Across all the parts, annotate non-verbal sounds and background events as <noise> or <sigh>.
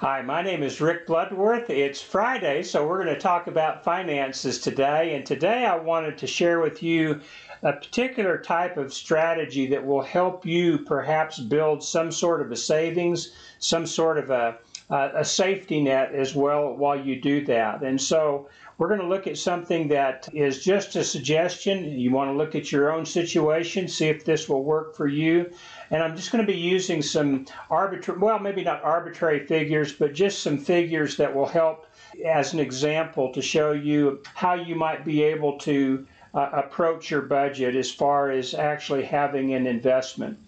Hi, my name is Rick Bloodworth. It's Friday, so we're going to talk about finances today. And today I wanted to share with you a particular type of strategy that will help you perhaps build some sort of a savings, some sort of a, a safety net as well while you do that. And so we're going to look at something that is just a suggestion. You want to look at your own situation, see if this will work for you. And I'm just going to be using some arbitrary, well, maybe not arbitrary figures, but just some figures that will help as an example to show you how you might be able to uh, approach your budget as far as actually having an investment.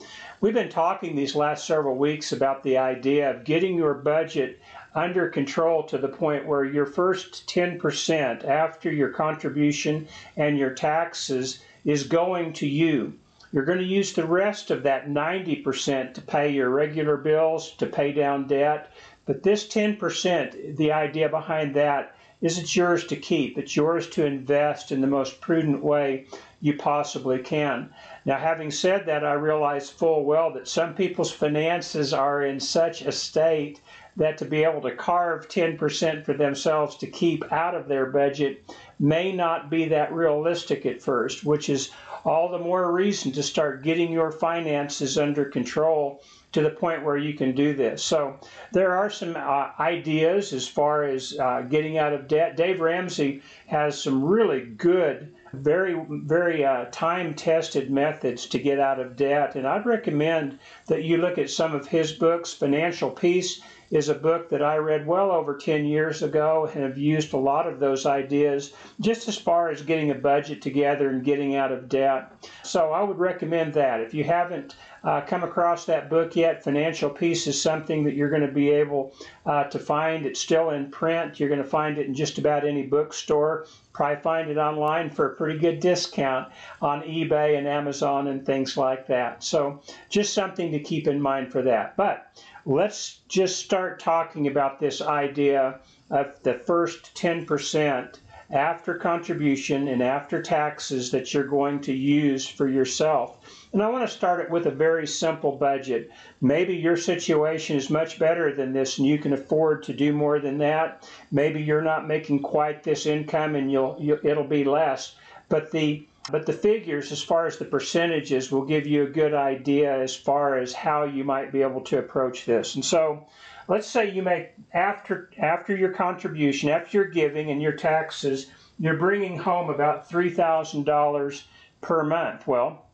We've been talking these last several weeks about the idea of getting your budget under control to the point where your first 10% after your contribution and your taxes is going to you. You're going to use the rest of that 90% to pay your regular bills, to pay down debt. But this 10%, the idea behind that is it's yours to keep. It's yours to invest in the most prudent way you possibly can. Now, having said that, I realize full well that some people's finances are in such a state that to be able to carve 10% for themselves to keep out of their budget may not be that realistic at first, which is all the more reason to start getting your finances under control to the point where you can do this. So there are some uh, ideas as far as uh, getting out of debt. Dave Ramsey has some really good, very, very uh, time tested methods to get out of debt. And I'd recommend that you look at some of his books. Financial Peace is a book that I read well over 10 years ago and have used a lot of those ideas just as far as getting a budget together and getting out of debt. So I would recommend that. If you haven't uh, come across that book yet, Financial Peace is something that you're going to be able uh, to find. It's still in print. You're going to find it in just about any bookstore. Probably find it online for a pretty good discount on eBay and Amazon and things like that. So just something to keep in mind for that. But let's just start talking about this idea of the first 10% after contribution and after taxes that you're going to use for yourself. And I want to start it with a very simple budget. Maybe your situation is much better than this and you can afford to do more than that. Maybe you're not making quite this income and you'll, you, it'll be less. But the but the figures, as far as the percentages, will give you a good idea as far as how you might be able to approach this. And so, let's say you make after after your contribution, after your giving and your taxes, you're bringing home about three thousand dollars per month. Well,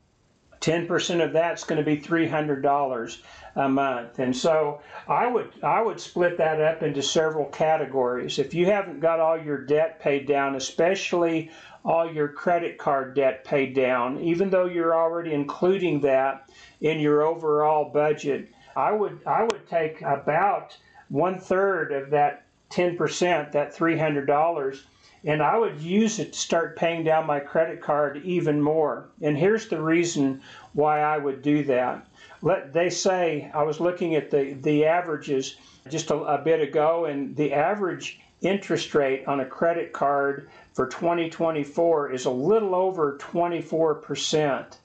10% of that's going to be $300 a month. And so I would I would split that up into several categories. If you haven't got all your debt paid down, especially all your credit card debt paid down, even though you're already including that in your overall budget, I would I would take about one third of that 10%, that $300 and I would use it to start paying down my credit card even more. And here's the reason why I would do that. Let they say I was looking at the the averages just a, a bit ago, and the average interest rate on a credit card for 2024 is a little over 24%.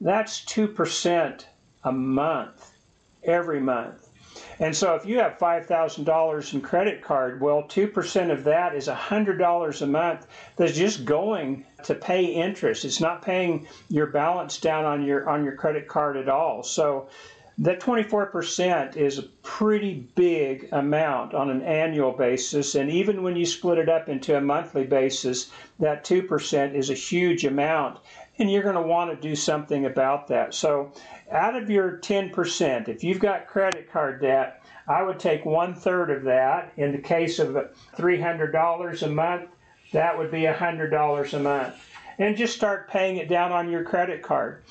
That's 2% a month, every month. And so if you have $5,000 in credit card, well, 2% of that is $100 a month that's just going to pay interest. It's not paying your balance down on your on your credit card at all. So that 24% is a pretty big amount on an annual basis. And even when you split it up into a monthly basis, that 2% is a huge amount. And you're going to want to do something about that. So out of your 10%, if you've got credit card debt, I would take one third of that. In the case of $300 a month, that would be $100 a month. And just start paying it down on your credit card.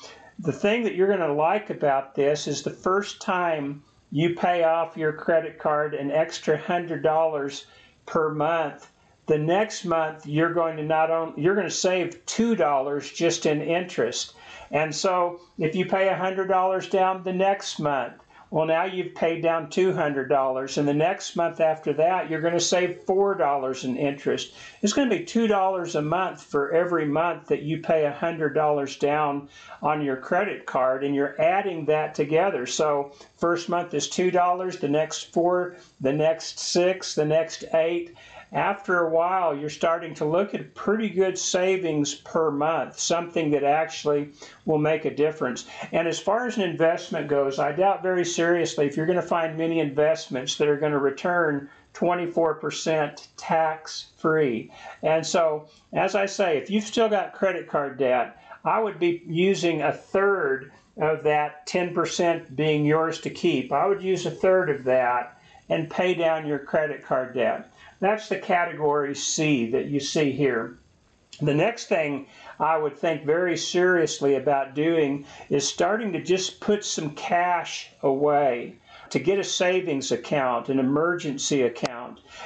The thing that you're going to like about this is the first time you pay off your credit card an extra $100 per month, the next month you're going to not only you're going to save $2 just in interest. And so if you pay a $100 down the next month, Well, now you've paid down $200, and the next month after that, you're going to save $4 in interest. It's going to be $2 a month for every month that you pay $100 down on your credit card, and you're adding that together. So, first month is $2, the next 4, the next 6, the next 8 after a while, you're starting to look at pretty good savings per month, something that actually will make a difference. And as far as an investment goes, I doubt very seriously if you're going to find many investments that are going to return 24% tax free. And so, as I say, if you've still got credit card debt, I would be using a third of that 10% being yours to keep. I would use a third of that and pay down your credit card debt. That's the category C that you see here. The next thing I would think very seriously about doing is starting to just put some cash away to get a savings account, an emergency account.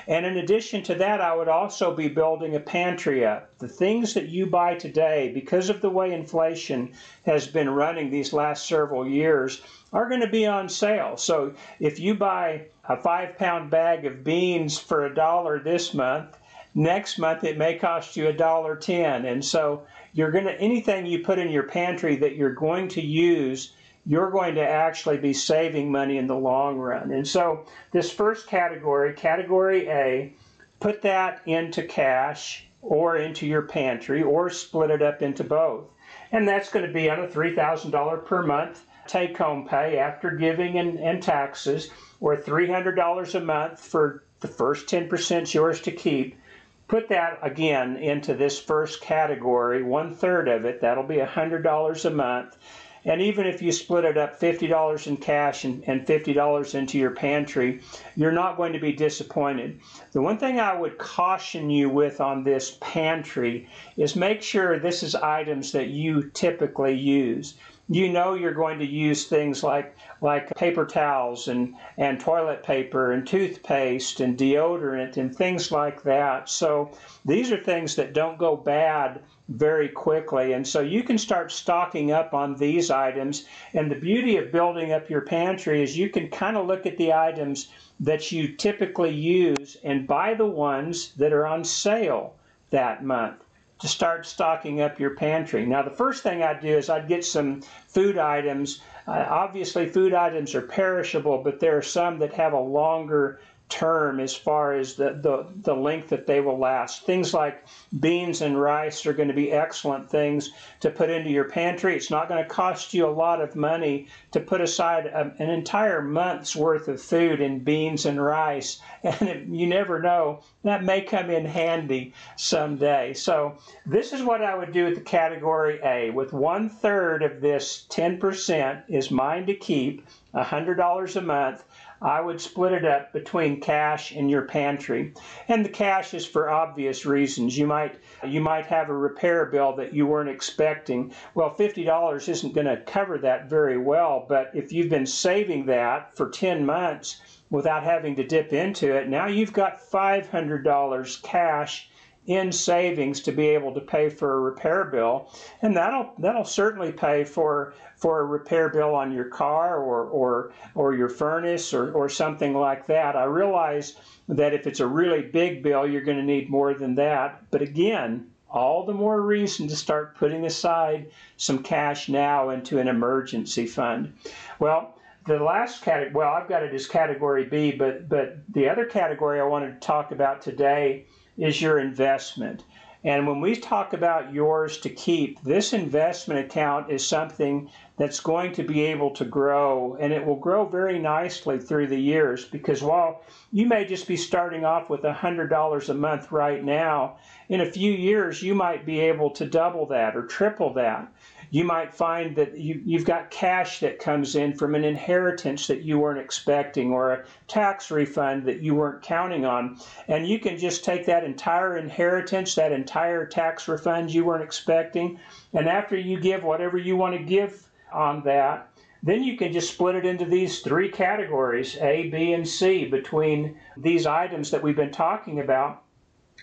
And in addition to that, I would also be building a pantry up. The things that you buy today, because of the way inflation has been running these last several years, are going to be on sale. So if you buy a five pound bag of beans for a dollar this month, next month it may cost you a dollar ten. And so you're going to, anything you put in your pantry that you're going to use, you're going to actually be saving money in the long run. And so this first category, category A, put that into cash or into your pantry or split it up into both. And that's going to be on a $3,000 per month take home pay after giving and, and taxes, or $300 a month for the first 10% yours to keep. Put that again into this first category, one third of it, that'll be $100 a month. And even if you split it up $50 in cash and, and $50 into your pantry, you're not going to be disappointed. The one thing I would caution you with on this pantry is make sure this is items that you typically use you know you're going to use things like like paper towels and and toilet paper and toothpaste and deodorant and things like that. So these are things that don't go bad very quickly. And so you can start stocking up on these items. And the beauty of building up your pantry is you can kind of look at the items that you typically use and buy the ones that are on sale that month to start stocking up your pantry. Now, the first thing I'd do is I'd get some food items. Uh, obviously, food items are perishable, but there are some that have a longer term as far as the, the, the length that they will last. Things like beans and rice are going to be excellent things to put into your pantry. It's not going to cost you a lot of money to put aside a, an entire month's worth of food in beans and rice. <laughs> And it, you never know, that may come in handy someday. So, this is what I would do with the category A. With one third of this 10% is mine to keep, $100 a month. I would split it up between cash and your pantry. And the cash is for obvious reasons. You might you might have a repair bill that you weren't expecting. Well, $50 isn't going to cover that very well, but if you've been saving that for 10 months without having to dip into it, now you've got $500 cash in savings to be able to pay for a repair bill, and that'll that'll certainly pay for for a repair bill on your car or or or your furnace or, or something like that. I realize that if it's a really big bill, you're going to need more than that. But again, all the more reason to start putting aside some cash now into an emergency fund. Well, the last category, well, I've got it as category B, but but the other category I wanted to talk about today is your investment. And when we talk about yours to keep, this investment account is something that's going to be able to grow and it will grow very nicely through the years because while you may just be starting off with $100 a month right now, in a few years you might be able to double that or triple that you might find that you, you've got cash that comes in from an inheritance that you weren't expecting or a tax refund that you weren't counting on. And you can just take that entire inheritance, that entire tax refund you weren't expecting, and after you give whatever you want to give on that, then you can just split it into these three categories A, B, and C between these items that we've been talking about.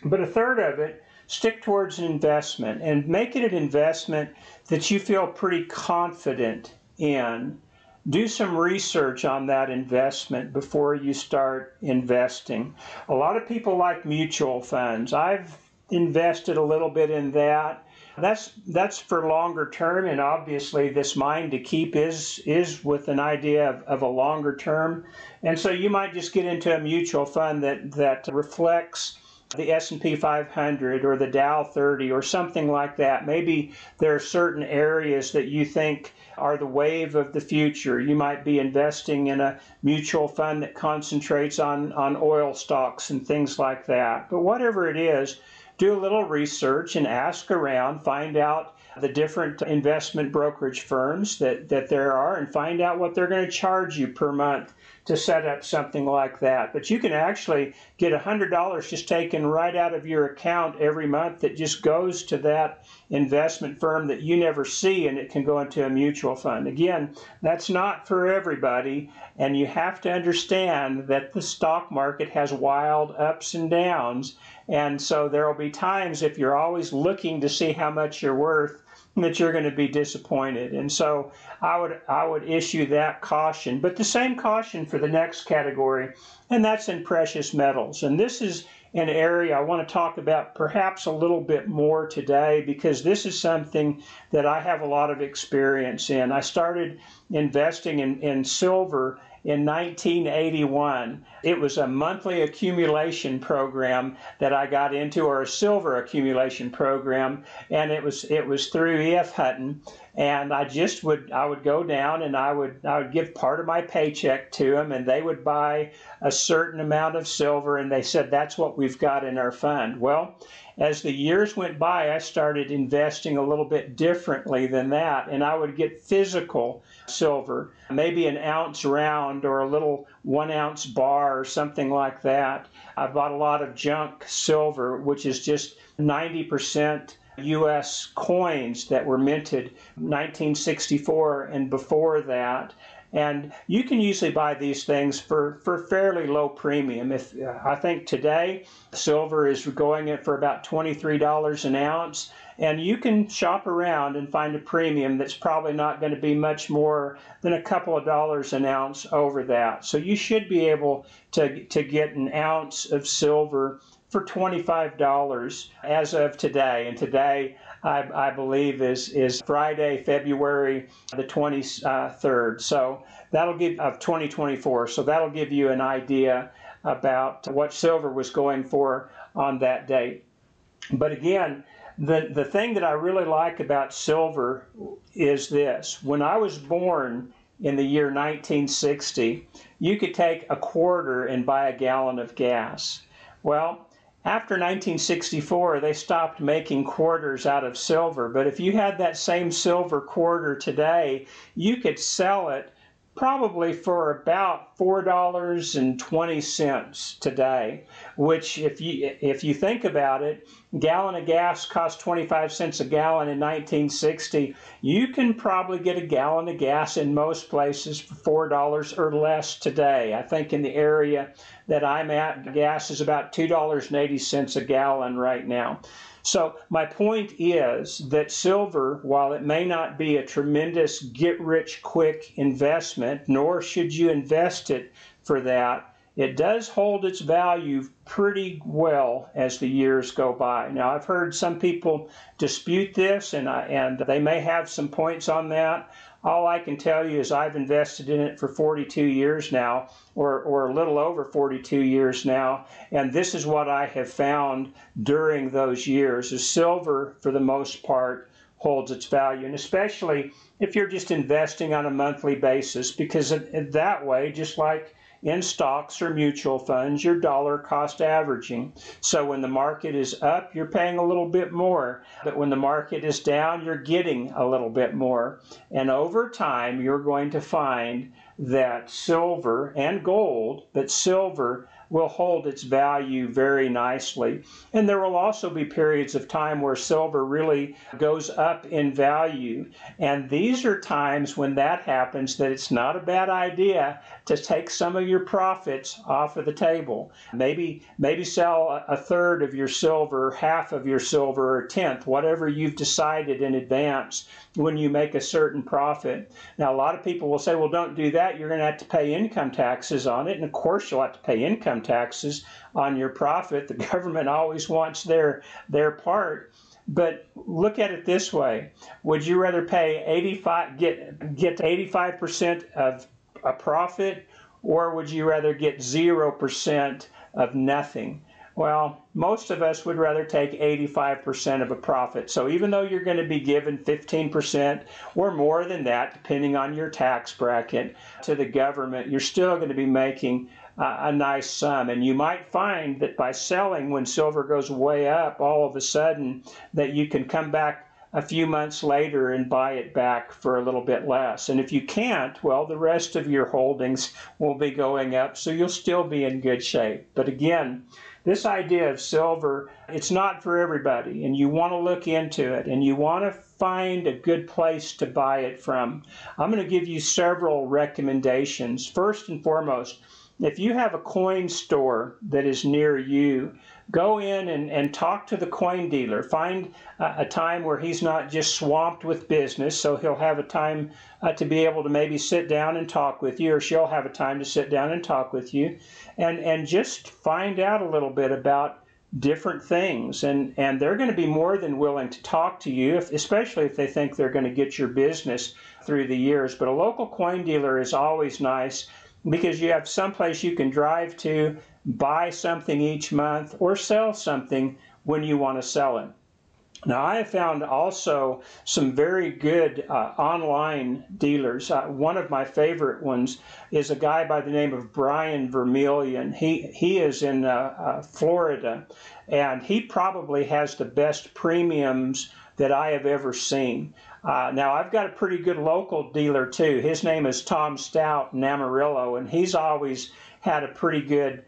But a third of it stick towards an investment and make it an investment that you feel pretty confident in do some research on that investment before you start investing. A lot of people like mutual funds. I've invested a little bit in that. That's that's for longer term, and obviously this mind to keep is is with an idea of, of a longer term, and so you might just get into a mutual fund that that reflects the S&P 500 or the Dow 30 or something like that. Maybe there are certain areas that you think are the wave of the future. You might be investing in a mutual fund that concentrates on, on oil stocks and things like that. But whatever it is, do a little research and ask around, find out the different investment brokerage firms that, that there are, and find out what they're going to charge you per month to set up something like that. But you can actually get $100 just taken right out of your account every month that just goes to that investment firm that you never see and it can go into a mutual fund. Again, that's not for everybody, and you have to understand that the stock market has wild ups and downs. And so there will be times if you're always looking to see how much you're worth that you're going to be disappointed. And so I would I would issue that caution, but the same caution for the next category, and that's in precious metals. And this is an area I want to talk about perhaps a little bit more today because this is something that I have a lot of experience in. I started investing in, in silver in 1981. It was a monthly accumulation program that I got into, or a silver accumulation program, and it was it was through EF Hutton. And I just would I would go down and I would I would give part of my paycheck to them, and they would buy a certain amount of silver, and they said that's what we've got in our fund. Well, as the years went by, I started investing a little bit differently than that, and I would get physical silver, maybe an ounce round or a little one ounce bar or something like that. I bought a lot of junk silver, which is just 90% US coins that were minted 1964 and before that. And you can usually buy these things for, for fairly low premium. If uh, I think today silver is going at for about $23 an ounce and you can shop around and find a premium that's probably not going to be much more than a couple of dollars an ounce over that. So you should be able to, to get an ounce of silver for $25 as of today. And today, I, I, believe, is, is Friday, February the 23rd. So that'll give of 2024. So that'll give you an idea about what silver was going for on that date. But again, the, the thing that I really like about silver is this. When I was born in the year 1960, you could take a quarter and buy a gallon of gas. Well, after 1964, they stopped making quarters out of silver, but if you had that same silver quarter today, you could sell it probably for about four dollars and twenty cents today. Which, if you if you think about it, gallon of gas cost twenty five cents a gallon in 1960. You can probably get a gallon of gas in most places for four dollars or less today. I think in the area that I'm at, gas is about two dollars and eighty cents a gallon right now. So, my point is that silver, while it may not be a tremendous get rich quick investment, nor should you invest it for that, it does hold its value pretty well as the years go by. Now, I've heard some people dispute this, and, I, and they may have some points on that. All I can tell you is I've invested in it for 42 years now, or, or a little over 42 years now, and this is what I have found during those years. Is silver, for the most part, holds its value, and especially if you're just investing on a monthly basis, because that way, just like in stocks or mutual funds, you're dollar cost averaging. So when the market is up, you're paying a little bit more. But when the market is down, you're getting a little bit more. And over time, you're going to find that silver and gold, but silver will hold its value very nicely. And there will also be periods of time where silver really goes up in value. And these are times when that happens that it's not a bad idea to take some of your profits off of the table. Maybe maybe sell a third of your silver, half of your silver, or a tenth, whatever you've decided in advance when you make a certain profit. Now, a lot of people will say, well, don't do that. You're going to have to pay income taxes on it. And of course, you'll have to pay income taxes on your profit. The <laughs> government always wants their, their part. But look at it this way: Would you rather pay 85 get get 85 percent of a profit, or would you rather get zero percent of nothing? Well, most of us would rather take 85% of a profit. So even though you're going to be given 15% or more than that, depending on your tax bracket, to the government, you're still going to be making a nice sum. And you might find that by selling when silver goes way up, all of a sudden that you can come back a few months later and buy it back for a little bit less. And if you can't, well, the rest of your holdings will be going up, so you'll still be in good shape. But again, this idea of silver, it's not for everybody, and you want to look into it and you want to find a good place to buy it from. I'm going to give you several recommendations. First and foremost, if you have a coin store that is near you, go in and, and talk to the coin dealer. Find a, a time where he's not just swamped with business, so he'll have a time uh, to be able to maybe sit down and talk with you, or she'll have a time to sit down and talk with you, and, and just find out a little bit about different things. And and they're going to be more than willing to talk to you if, especially if they think they're going to get your business through the years. But a local coin dealer is always nice because you have someplace you can drive to buy something each month or sell something when you want to sell it. Now, I have found also some very good uh, online dealers. Uh, one of my favorite ones is a guy by the name of Brian Vermillion. He, he is in uh, uh Florida, and he probably has the best premiums that I have ever seen. Uh, now, I've got a pretty good local dealer too. His name is Tom Stout in Amarillo, and he's always had a pretty good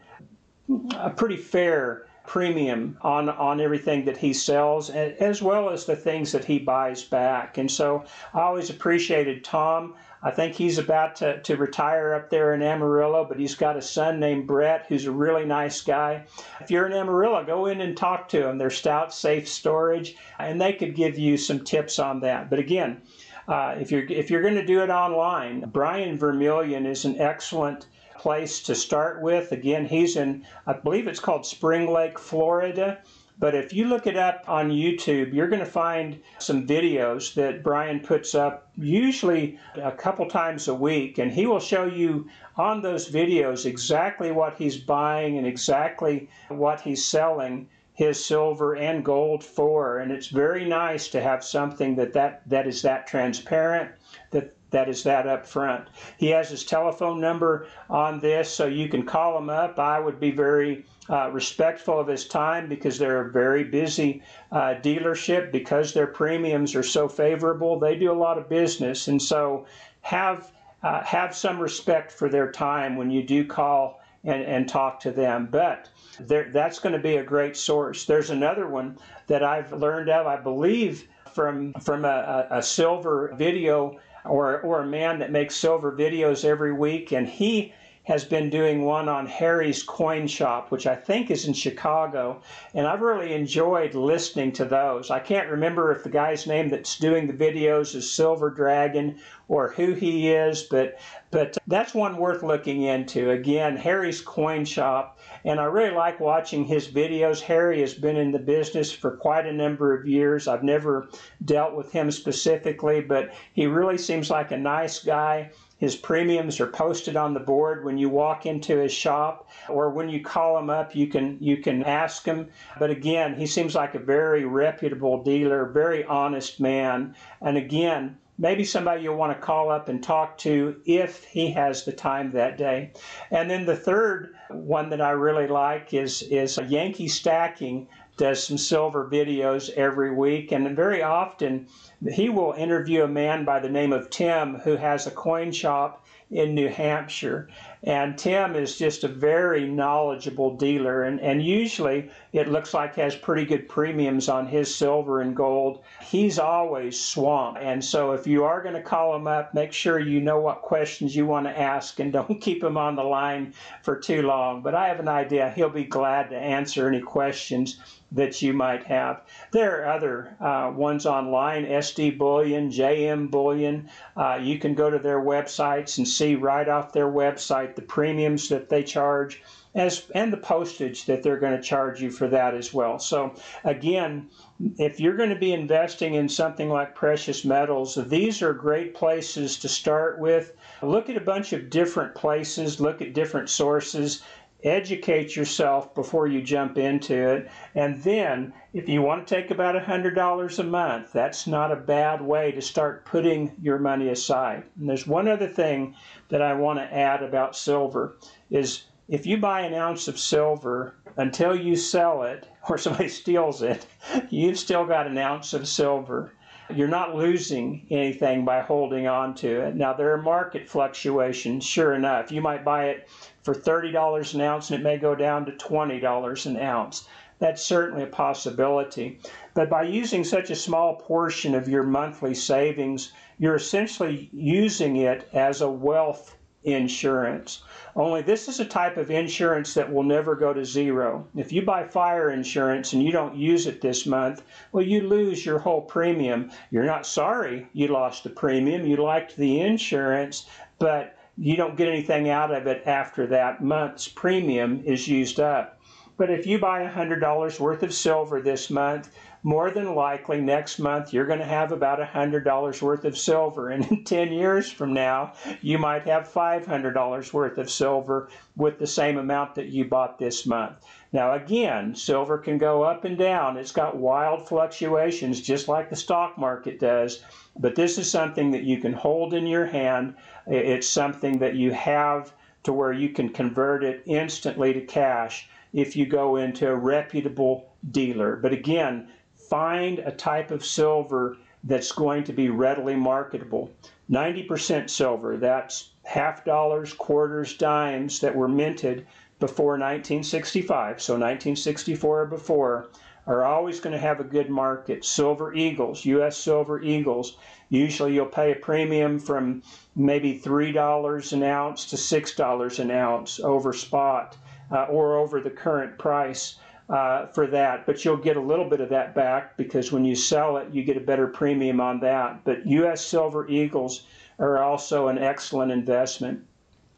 a pretty fair premium on on everything that he sells as well as the things that he buys back. And so i always appreciated tom. I think he's about to, to retire up there in amarillo but he's got a son named brett who's a really nice guy. If you're in amarillo go in and talk to him. They're stout safe storage and they could give you some tips on that. But again uh, if you're if you're going to do it online brian vermillion is an excellent place to start with. Again, he's in, I believe it's called Spring Lake, Florida. But if you look it up on YouTube, you're going to find some videos that Brian puts up, usually a couple times a week, and he will show you on those videos exactly what he's buying and exactly what he's selling his silver and gold for. And it's very nice to have something that, that, that is that transparent, that that is that up front. He has his telephone number on this, so you can call him up. I would be very uh, respectful of his time because they're a very busy uh, dealership because their premiums are so favorable. They do a lot of business, and so have uh, have some respect for their time when you do call and, and talk to them. But that's going to be a great source. There's another one that I've learned of, I believe, from from a, a silver video or, or a man that makes silver videos every week, and he has been doing one on Harry's Coin Shop, which I think is in Chicago, and I've really enjoyed listening to those. I can't remember if the guy's name that's doing the videos is Silver Dragon or who he is, but but that's one worth looking into. Again, Harry's Coin Shop, and I really like watching his videos. Harry has been in the business for quite a number of years. I've never dealt with him specifically, but he really seems like a nice guy his premiums are posted on the board when you walk into his shop or when you call him up, you can you can ask him. But again, he seems like a very reputable dealer, very honest man. And again, maybe somebody you'll want to call up and talk to if he has the time that day. And then the third one that I really like is is Yankee Stacking does some silver videos every week and very often he will interview a man by the name of Tim who has a coin shop in New Hampshire. And Tim is just a very knowledgeable dealer, and, and usually it looks like has pretty good premiums on his silver and gold. He's always swamped. And so if you are going to call him up, make sure you know what questions you want to ask and <laughs> don't keep him on the line for too long. But I have an idea he'll be glad to answer any questions that you might have. There are other uh, ones online, SD Bullion, JM Bullion. Uh, you can go to their websites and see right off their website the premiums that they charge as and the postage that they're going to charge you for that as well. So again, if you're going to be investing in something like precious metals, these are great places to start with. Look at a bunch of different places, look at different sources, educate yourself before you jump into it. And then, if you want to take about $100 a month, that's not a bad way to start putting your money aside. And there's one other thing that I want to add about silver is if you buy an ounce of silver until you sell it <laughs> or somebody steals it, you've still got an ounce of silver. You're not losing anything by holding on to it. Now, there are market fluctuations, sure enough. You might buy it for $30 an ounce and it may go down to $20 an ounce. That's certainly a possibility. But by using such a small portion of your monthly savings, you're essentially using it as a wealth insurance. Only this is a type of insurance that will never go to zero. If you buy fire insurance and you don't use it this month, well, you lose your whole premium. You're not sorry you lost the premium. You liked the insurance, but you don't get anything out of it after that month's premium is used up. But if you buy $100 worth of silver this month, more than likely next month you're going to have about $100 worth of silver. And in <laughs> 10 years from now, you might have $500 worth of silver with the same amount that you bought this month. Now, again, silver can go up and down. It's got wild fluctuations just like the stock market does. But this is something that you can hold in your hand. It's something that you have to where you can convert it instantly to cash if you go into a reputable dealer. But again, find a type of silver that's going to be readily marketable. 90% silver, that's half dollars, quarters, dimes that were minted before 1965, so 1964 or before, are always going to have a good market. Silver Eagles, U.S. Silver Eagles, usually you'll pay a premium from maybe $3 an ounce to $6 an ounce over spot uh, or over the current price uh, for that, but you'll get a little bit of that back because when you sell it, you get a better premium on that. But U.S. Silver Eagles are also an excellent investment.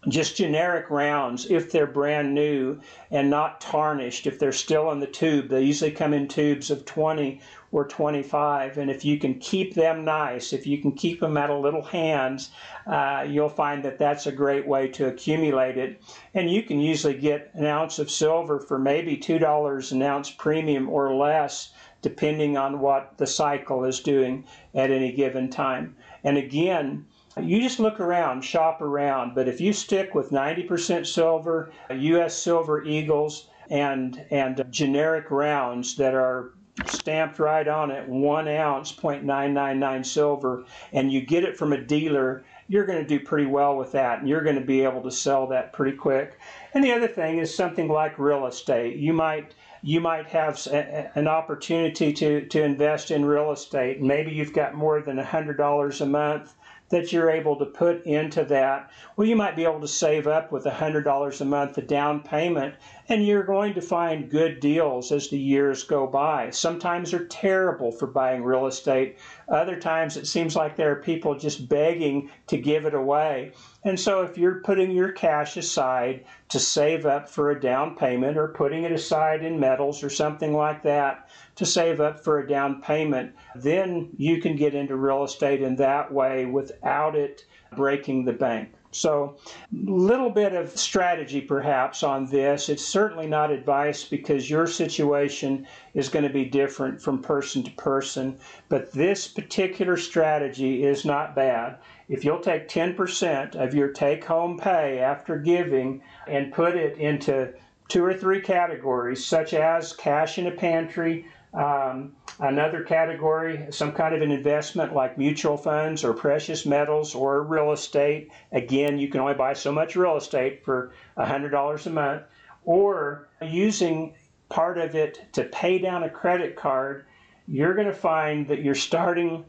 Just generic rounds, if they're brand new and not tarnished, if they're still in the tube, they usually come in tubes of 20 or 25. And if you can keep them nice, if you can keep them at a little hands, uh, you'll find that that's a great way to accumulate it. And you can usually get an ounce of silver for maybe $2 an ounce premium or less, depending on what the cycle is doing at any given time. And again, you just look around, shop around. But if you stick with 90% silver, U.S. Silver Eagles, and and generic rounds that are stamped right on it, one ounce, 0.999 silver, and you get it from a dealer, you're going to do pretty well with that, and you're going to be able to sell that pretty quick. And the other thing is something like real estate. You might you might have an opportunity to, to invest in real estate. Maybe you've got more than $100 a month that you're able to put into that. Well, you might be able to save up with $100 a month a down payment, and you're going to find good deals as the years go by. Sometimes they're terrible for buying real estate. Other times it seems like there are people just begging to give it away. And so if you're putting your cash aside to save up for a down payment or putting it aside in metals or something like that, to save up for a down payment, then you can get into real estate in that way without it breaking the bank. So, a little bit of strategy perhaps on this. It's certainly not advice because your situation is going to be different from person to person, but this particular strategy is not bad. If you'll take 10% of your take home pay after giving and put it into two or three categories, such as cash in a pantry, um, another category, some kind of an investment like mutual funds or precious metals or real estate. Again, you can only buy so much real estate for $100 a month. Or using part of it to pay down a credit card, you're going to find that you're starting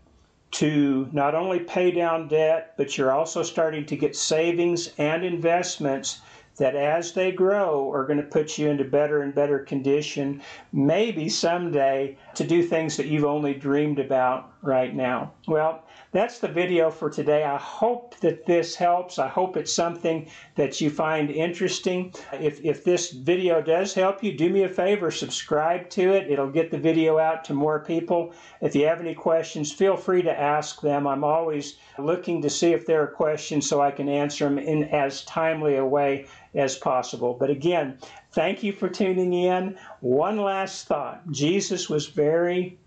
to not only pay down debt, but you're also starting to get savings and investments that as they grow are going to put you into better and better condition, maybe someday to do things that you've only dreamed about right now. Well, that's the video for today. I hope that this helps. I hope it's something that you find interesting. If, if this video does help you, do me a favor, subscribe to it. It'll get the video out to more people. If you have any questions, feel free to ask them. I'm always looking to see if there are questions so I can answer them in as timely a way as possible. But again, thank you for tuning in. One last thought. Jesus was very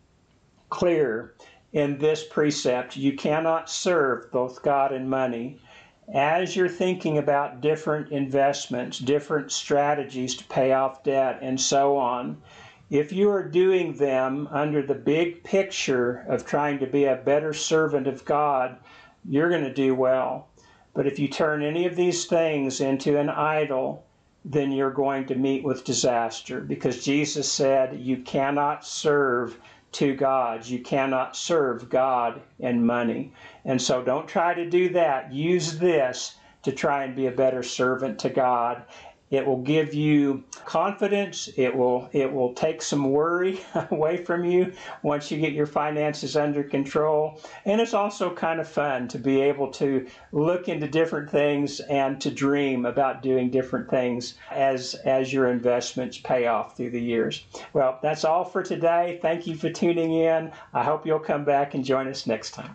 clear in this precept. You cannot serve both God and money. As you're thinking about different investments, different strategies to pay off debt, and so on, if you are doing them under the big picture of trying to be a better servant of God, you're going to do well. But if you turn any of these things into an idol, then you're going to meet with disaster because Jesus said you cannot serve two gods. You cannot serve God and money. And so don't try to do that. Use this to try and be a better servant to God it will give you confidence. It will it will take some worry <laughs> away from you once you get your finances under control. And it's also kind of fun to be able to look into different things and to dream about doing different things as as your investments pay off through the years. Well, that's all for today. Thank you for tuning in. I hope you'll come back and join us next time.